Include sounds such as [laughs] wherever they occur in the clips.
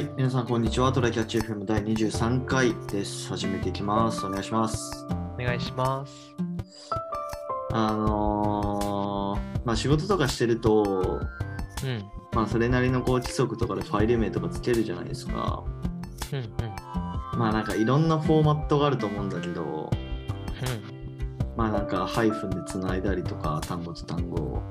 はい、皆さんこんにちは。トライキャッチ FM 第23回です。始めていきます。お願いします。お願いします。あのーまあ仕事とかしてると、うん。まあそれなりのこう規則とかでファイル名とかつけるじゃないですか。うんうん。まあなんかいろんなフォーマットがあると思うんだけど、うん。まあなんかハイフンでつないだりとか、単語と単語を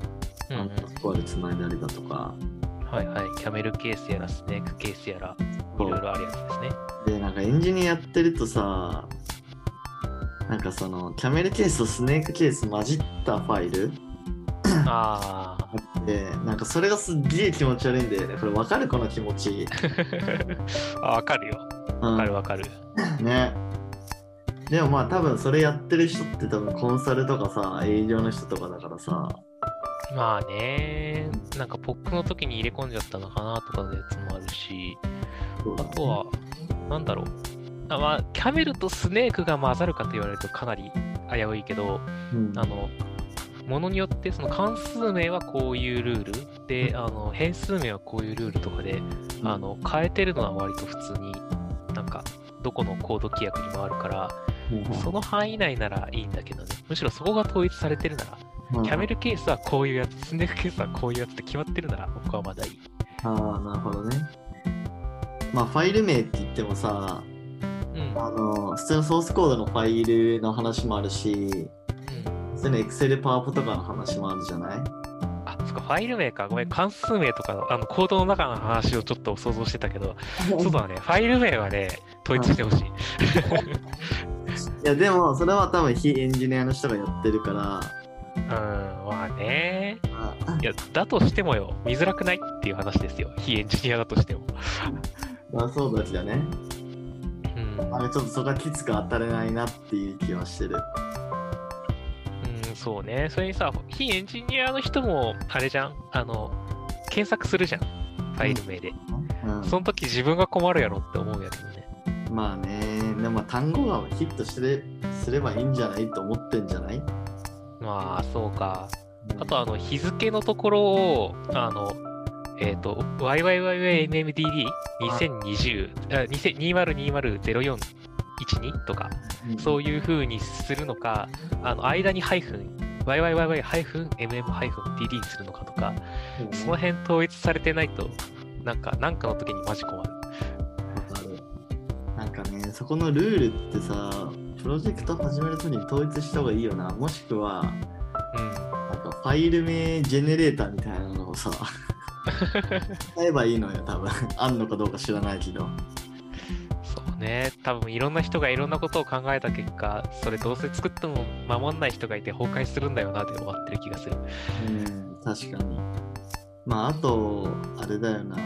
うんアンダースコアでつないだりだとか、うん。はいはい。キャメルケースやらスネークケースやら、いろいろあるやつですね。で、なんかエンジニアやってるとさ、なんかそのキャメルケースとスネークケース混じったファイル？あでなんかそれがすっげえ気持ち悪いんだよね。これわかるこの気持ち？[laughs] あ。あ、わかるよ。うんわかるわかる。ね。でもまあ多分それやってる人って多分コンサルとかさ、営業の人とかだからさ、まあね、なんかポックの時に入れ込んじゃったのかなとかのやつもあるし、あとは、なんだろう。あまあ、キャメルとスネークが混ざるかと言われるとかなり危ういけど、うん。あの、ものによってその関数名はこういうルール。で、あの変数名はこういうルールとかで、あの変えてるのは割と普通になんかどこのコード規約にもあるから、その範囲内ならいいんだけどね。むしろそこが統一されてるなら、うんキャメルケースはこういうやつ、スネークケースはこういうやつって決まってるなら僕はまだいい。ああ、なるほどね。まあファイル名って言ってもさ、うん。あの、普通のソースコードのファイルの話もあるし、うん、普通の Excel、パワポとかの話もあるじゃない？あ、そっか、ファイル名か。ごめん、関数名とかの、あの、コードの中の話をちょっと想像してたけど、[laughs] そうだね、ファイル名はね、統一してほしい。いやでもそれは多分非エンジニアの人がやってるからうん、まあね。あいや、だとしてもよ、見づらくないっていう話ですよ。非エンジニアだとしても。まあそうだけどねうん、なんかちょっとそこはきつく当たれないなっていう気はしてるうん、そうね。それにさ、非エンジニアの人も、あれじゃん、あの、検索するじゃん。ファイル名で。うんその時自分が困るやろって思うやけどね。まあねでもまあ単語がヒットしてすればいいんじゃないと思ってんじゃない？まあ、そうか。あと、あの、日付のところを、あの、えっ、と、YYYYMMDD2020、あ。20 2020-0412とか、うん。そういう風にするのか、あの、間にハイフン、YYYY-MM-DD にするのかとか、その辺統一されてないと、なんか、なんかの時にマジ困る。なんかねそこのルールってさプロジェクト始める時に統一した方がいいよなもしくはうん。なんかファイル名ジェネレーターみたいなのをさ [laughs] 使えばいいのよ多分あんのかどうか知らないけどそうね。多分いろんな人がいろんなことを考えた結果、それどうせ作っても守んない人がいて崩壊するんだよなで終わってる気がする。うん確かにまああとあれだよな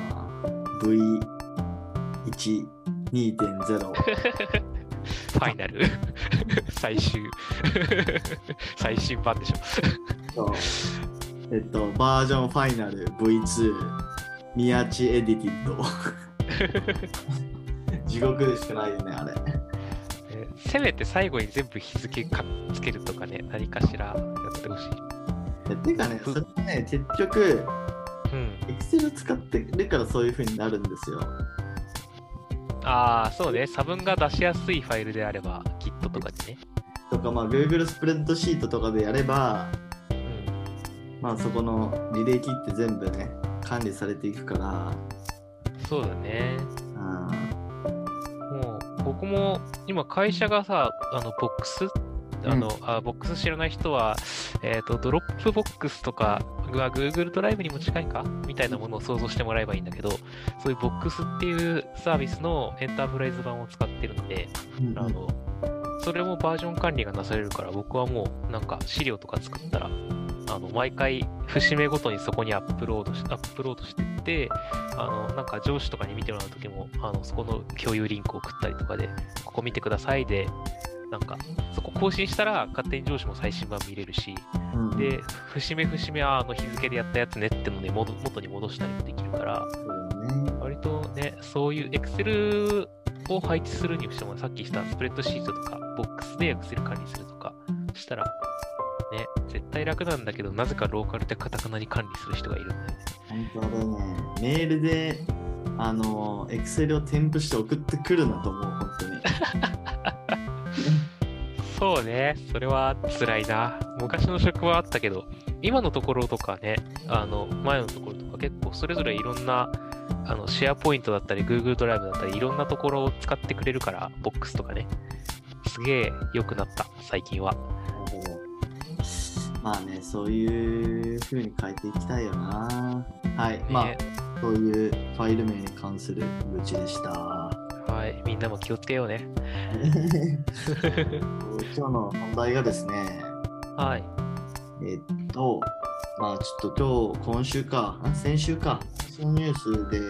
V12.0 [laughs] ファイナル。[laughs] 最終。[laughs] 最新版でしょ。とえっとバージョンファイナル V2 宮地エディティッド。[laughs] 地獄でしかないよねあれ。えせめて最後に全部日付かっつけるとかね、何かしらやってほしい。えてかねそれはね結局うん。Excel 使ってるからそういう風になるんですよああ、そうね。差分が出しやすいファイルであれば、Git とかでね。とかまあ Google スプレッドシートとかでやればうん。まあそこの履歴って全部ね管理されていくからそうだね。あもう、僕も、今会社がさ、あの、ボックスあの、あボックス知らない人は、えっ、と、 Dropbox とかが Google ドライブにも近いか？みたいなものを想像してもらえばいいんだけど、そういうボックスっていうサービスのエンタープライズ版を使ってるので、ーあの、それもバージョン管理がなされるから、僕はもう、なんか資料とか作ったら、あの、毎回、節目ごとにそこにアップロードし、アップロードしてって、あの、なんか上司とかに見てもらうときも、あの、そこの共有リンクを送ったりとかで、ここ見てくださいで、なんか、そこ更新したら、勝手に上司も最新版見れるし、うんうんで、節目節目は、あの、日付でやったやつねってので、元元に戻したりもできるから、ね割とね、そういう Excel を配置するにしても、さっきしたスプレッドシートとか、ボックスで Excel 管理するとかしたら、ね、絶対楽なんだけど、なぜかローカルでカタカナに管理する人がいるんだよね。本当あれね、メールであの、エクセルを添付して送ってくるなと思う、本当に。[laughs] そうね、それは辛いな。昔の職はあったけど、今のところとかね、あの、前のところとか結構それぞれいろんな、あの、シェアポイントだったり、Google ドライブだったり、いろんなところを使ってくれるから、ボックスとかね。すげえ良くなった、最近は。まあね、そういう風に変えていきたいよな。はい、まあね、そういうファイル名に関する愚痴でした。はい、みんなも気をつけようね。[laughs] 今日の本題がですね、はい。えっと、まあちょっと今日、今週か、あ先週か、先週のニュースで、え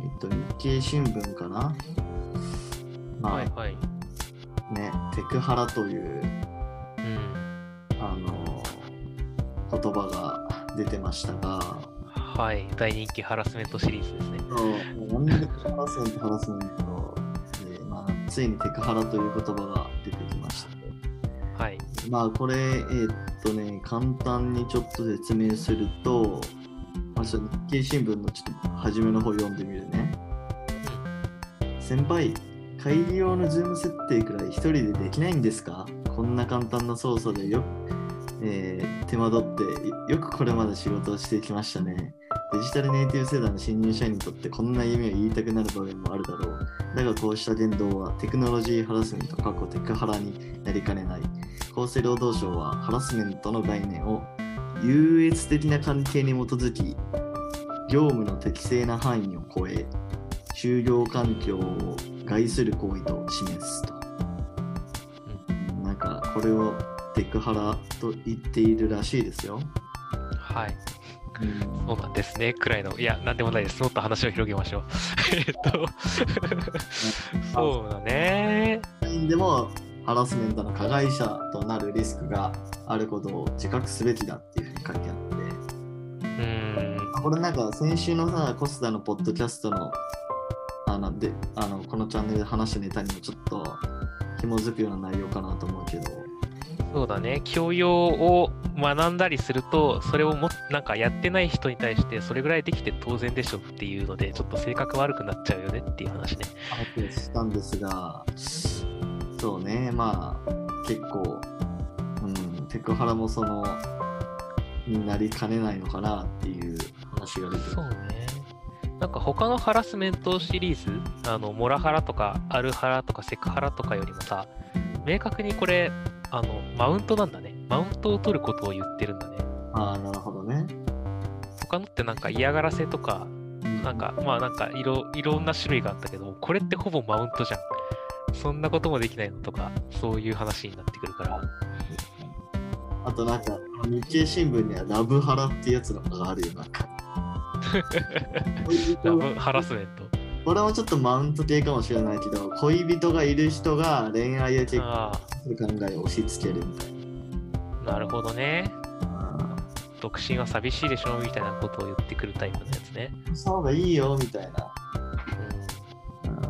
っと、日経新聞かな。まあ、はいはい。ね、テクハラという、うん。あの、言葉が出てましたが、はい、大人気ハラスメントシリーズですね。そう、なんでハラスメント、ハラスメントついにテクハラという言葉が出てきました。はい。まあこれ、えーっとね、簡単にちょっと説明すると、まあ、日経新聞のちょっと初めの方読んでみるね。先輩、会議用の Zoom 設定くらい一人でできないんですか？こんな簡単な操作でよ、えー手間取ってよよくこれまで仕事をしてきましたね。デジタルネイティブ世代の新入社員にとってこんな嫌味を言いたくなる場面もあるだろう。だがこうした言動はテクノロジーハラスメント、かっこテクハラになりかねない。厚生労働省はハラスメントの概念を優越的な関係に基づき業務の適正な範囲を超え就業環境を害する行為と示すと、なんかこれをテクハラと言っているらしいですよ、はい。うんそうなんですね、くらいの。いや、なんでもないです。もっと話を広げましょう。[laughs] えっと、そうだね。でもハラスメントの加害者となるリスクがあることを自覚すべきだっていうふうに書いてあってうーん。これなんか先週のさ、コスダのポッドキャストのあのであのこのチャンネルで話したネタにもちょっと紐づくような内容かなと思うけど、そうだね。教養を学んだりすると、それをもなんかやってない人に対して、それぐらいできて当然でしょっていうので、ちょっと性格悪くなっちゃうよねっていう話ね。話をしたんですが、そうね、まあ結構、うん、テクハラもその、になりかねないのかなっていう話が出てる。そうね。なんか他のハラスメントシリーズ、あの、モラハラとか、アルハラとかセクハラとかよりもさ、明確にこれ、あの、マウントなんだね。マウントを取ることを言ってるんだね。ああ、なるほどね。他のってなんか嫌がらせとか、なんか、まあなんかいろ、いろんな種類があったけど、これってほぼマウントじゃん。そんなこともできないのとか、そういう話になってくるから。あとなんか、日経新聞にはラブハラってやつのがあるよ、なんか。[laughs] ラブハラスメント。これもちょっとマウント系かもしれないけど、恋人がいる人が恋愛や結婚あする考えを押し付けるみたいあ、なるほどね。な。独身は寂しいでしょみたいなことを言ってくるタイプのやつね。うんした方がいいよみたいな。うんうん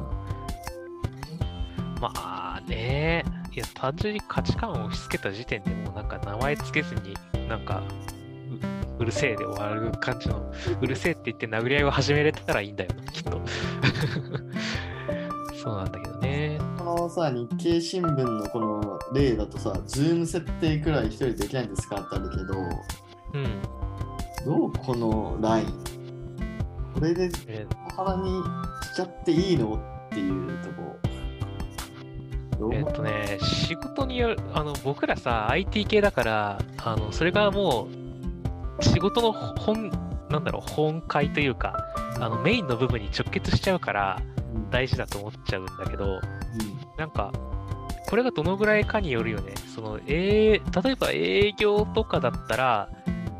まあね、いや、単純に価値観を押し付けた時点でもうなんか名前つけずに、なんかう、うるせえで終わる感じの、うるせえって言って殴り合いを始めれたらいいんだよな、きっと。のさ、日経新聞のこの例だとさ、ズーム設定くらい一人できないんですかってあるけど、うん。どうこのライン？これでえ腹にしちゃっていいの？っていうとこ。えっとね、仕事による、あの、僕らさ、IT 系だから、あの、それがもう、仕事の本、なんだろう、本会というか、あの、メインの部分に直結しちゃうから、うん。大事だと思っちゃうんだけど、うんなんか、これがどのぐらいかによるよね。その、えー、例えば営業とかだったら、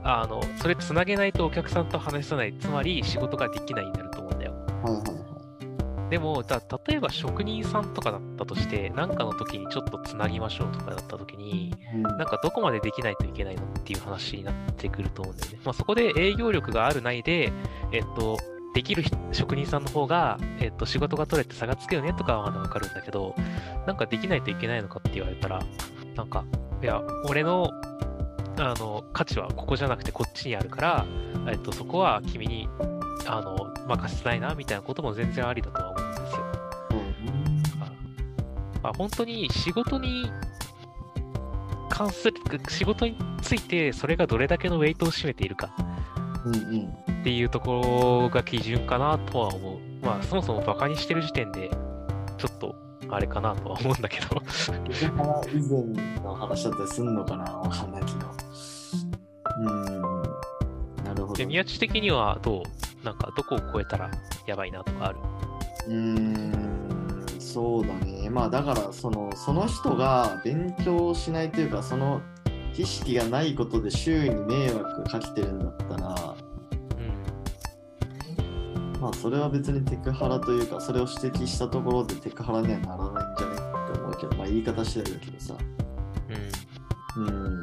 あの、それつなげないとお客さんと話さない、つまり仕事ができないになると思うんだよ。はいはいはい。でも、だ例えば職人さんとかだったとして、なんかの時にちょっとつなぎましょうとかだった時に、うんなんかどこまでできないといけないのっていう話になってくると思うんだよね。まあ、そこで営業力があるないで、えっと、できる人職人さんの方が、えっと、仕事が取れて差がつくよねとかはまだわかるんだけど、なんかできないといけないのかって言われたら、なんか、いや、俺の、あの、価値はここじゃなくてこっちにあるから、えっと、そこは君にあの任せたいなみたいなことも全然ありだとは思うんですよ。まあ、本当に仕事に関する、仕事についてそれがどれだけのウェイトを占めているかうんうん。っていうところが基準かなとは思う。まあそもそもバカにしてる時点でちょっとあれかなとは思うんだけど。以前の話だったりすんのかなわかんないけど。うーん。なるほど。で宮地的にはどうなんかどこを超えたらやばいなとかある？うーん、そうだね。まあだからその、その人が勉強しないというか、その知識がないことで周囲に迷惑かけてるんだったら、うん。まあそれは別にテクハラというか、それを指摘したところでテクハラにはならないんじゃないって思うけど、まあ言い方次第だけどさ。うん。うん。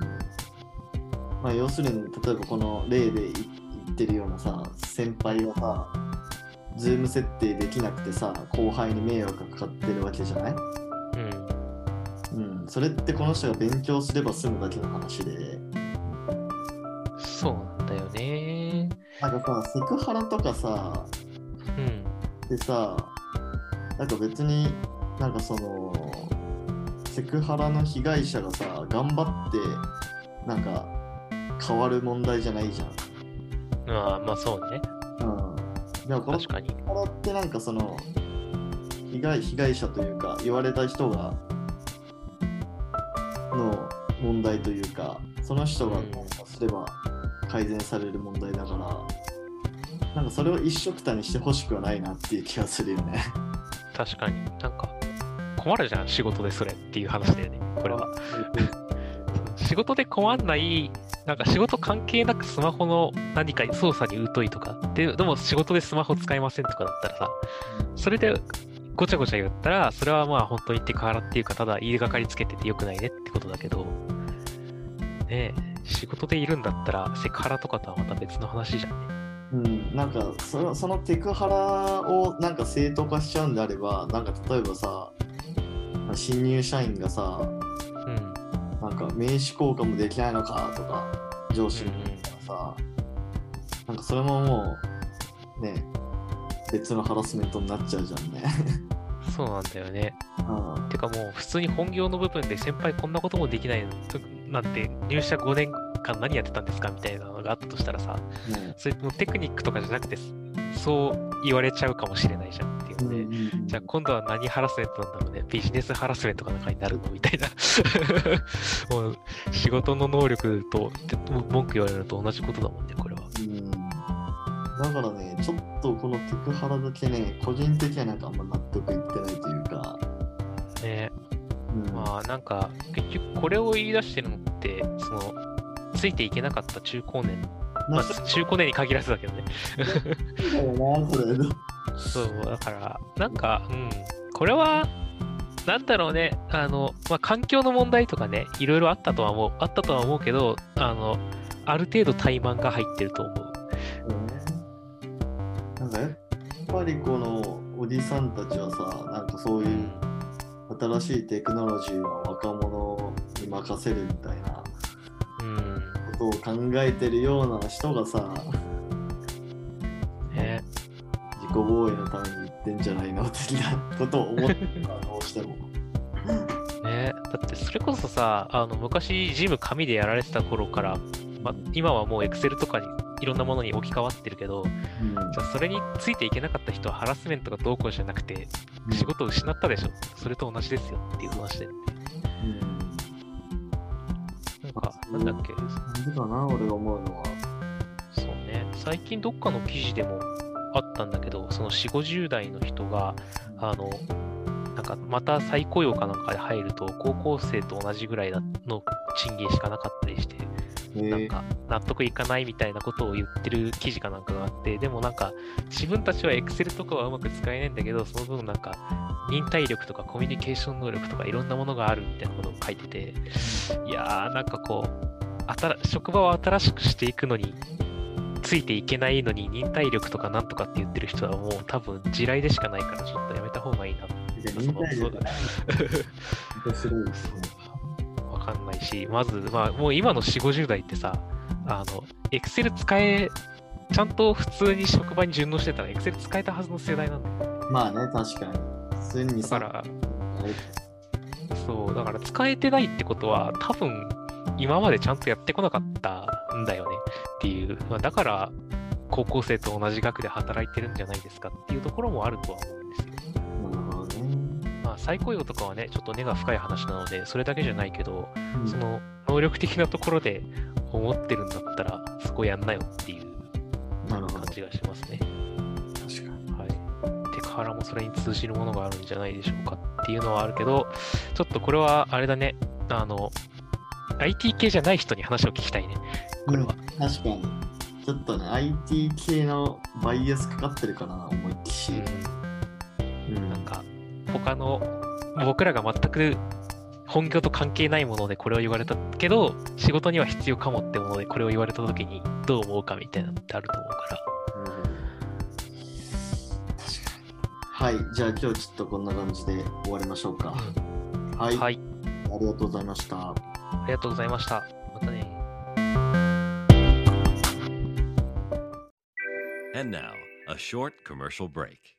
まあ要するに、例えばこの例でい言ってるようなさ、先輩がさ、ズーム設定できなくてさ、後輩に迷惑がかかってるわけじゃない？うん。うん、それってこの人が勉強すれば済むだけの話で、そうなんだよね。なんかさ、セクハラとかさ、うん。でさ、なんか別になんかその、セクハラの被害者がさ、頑張って、なんか変わる問題じゃないじゃん。まあまあそうね。うん。でもこの確かに。セクハラってなんかその、被害被害者というか、言われた人が、の問題というか、その人がすれば改善される問題だから、なんかそれを一緒くたにしてほしくはないなっていう気がするよね。確かに。なんか困るじゃん、仕事でそれっていう話だよね。これは。仕事で困んない、なんか仕事関係なくスマホの何か操作に疎いとか、ででも仕事でスマホ使いませんとかだったらさ、それでごちゃごちゃ言ったら、それはまあ本当にテクハラっていうか、ただ言いがかりつけててよくないねってことだけど、ねえ、仕事でいるんだったら、セクハラとかとはまた別の話じゃんね。うん、なんかそのそのテクハラをなんか正当化しちゃうんであれば、なんか例えばさ、新入社員がさ、うん。なんか名刺交換もできないのかとか、上司に言ったらさ、なんかそれももう、ね、別のハラスメントになっちゃうじゃんね。そうなんだよね。[laughs] うんてかもう普通に本業の部分で先輩こんなこともできないのなんて入社5年間何やってたんですかみたいなのがあったとしたらさ、ねそれもテクニックとかじゃなくてそう言われちゃうかもしれないじゃんっていうので、じゃあ今度は何ハラスメントなんだろうね。ビジネスハラスメントかなんかになるのみたいな。[laughs] もう仕事の能力と文句言われるのと同じことだもんねこれは。うん。だからね、ちょっとこのテクハラだけね、個人的にはなんかあんま納得いってないというか、ね。うん。まあなんか結局これを言い出してるのってそのついていけなかった中高年まあ中高年に限らずだけどね。そう、だから、なんか、うん、これは、なんだろうね、あの、まあ、環境の問題とかね、いろいろあったとは思う、あったとは思うけど、あの、ある程度怠慢が入ってると思う。なんかやっぱりこのおじさんたちはさ、なんかそういう新しいテクノロジーは若者に任せるみたいなうん。ことを考えてるような人がさ、ね、自己防衛のために言ってんじゃないの的なことを思ってた、どうしても。ね、だってそれこそさ、あの、昔、ジム紙でやられてた頃から、まあ、今はもう Excel とかにいろんなものに置き換わってるけど、うんじゃあそれについていけなかった人はハラスメントがどうこうじゃなくて、仕事を失ったでしょ。それと同じですよっていう話で。うんか、なんだっけ、なんでかな、俺が思うのは。そうね、最近どっかの記事でもあったんだけど、その4、50代の人が、あの、なんかまた再雇用かなんかで入ると、高校生と同じぐらいの賃金しかなかったりして、なんか納得いかないみたいなことを言ってる記事かなんかがあって、でもなんか自分たちは Excel とかはうまく使えないんだけど、その分なんか忍耐力とかコミュニケーション能力とかいろんなものがあるみたいなことを書いてて、いやーなんかこう、新職場を新しくしていくのに、ついていけないのに忍耐力とかなんとかって言ってる人はもう多分地雷でしかないからちょっとやめた方がいいなって忍耐力い面白いですね。わかんないし、まず、まあ、もう今の4、50代ってさ、あの、Excel 使えちゃんと普通に職場に順応してたら Excel 使えたはずの世代なんだよ。まあね、確かに。普通にさ、だから、そう、だから使えてないってことは、多分、今までちゃんとやってこなかったんだよねっていう。まあ、だから、高校生と同じ額で働いてるんじゃないですかっていうところもあるとは思うんですよ。まあ、再雇用とかはね、ちょっと根が深い話なので、それだけじゃないけど、うんその能力的なところで思ってるんだったら、そこやんなよっていう。感じがしますね。確かに。はい。テクハラもそれに通じるものがあるんじゃないでしょうかっていうのはあるけど、ちょっとこれはあれだね、あの、IT 系じゃない人に話を聞きたいね。これは。うん確かに。ちょっとね、IT 系のバイアスかかってるかな、思いっきし。う、うん他の、僕らが全く本業と関係ないものでこれを言われたけど、仕事には必要かもってものでこれを言われた時にどう思うかみたいなのってあると思うから。確かに。はい、じゃあ今日ちょっとこんな感じで終わりましょうか。はい、はい。ありがとうございました。ありがとうございました。またね。And now, a short commercial break.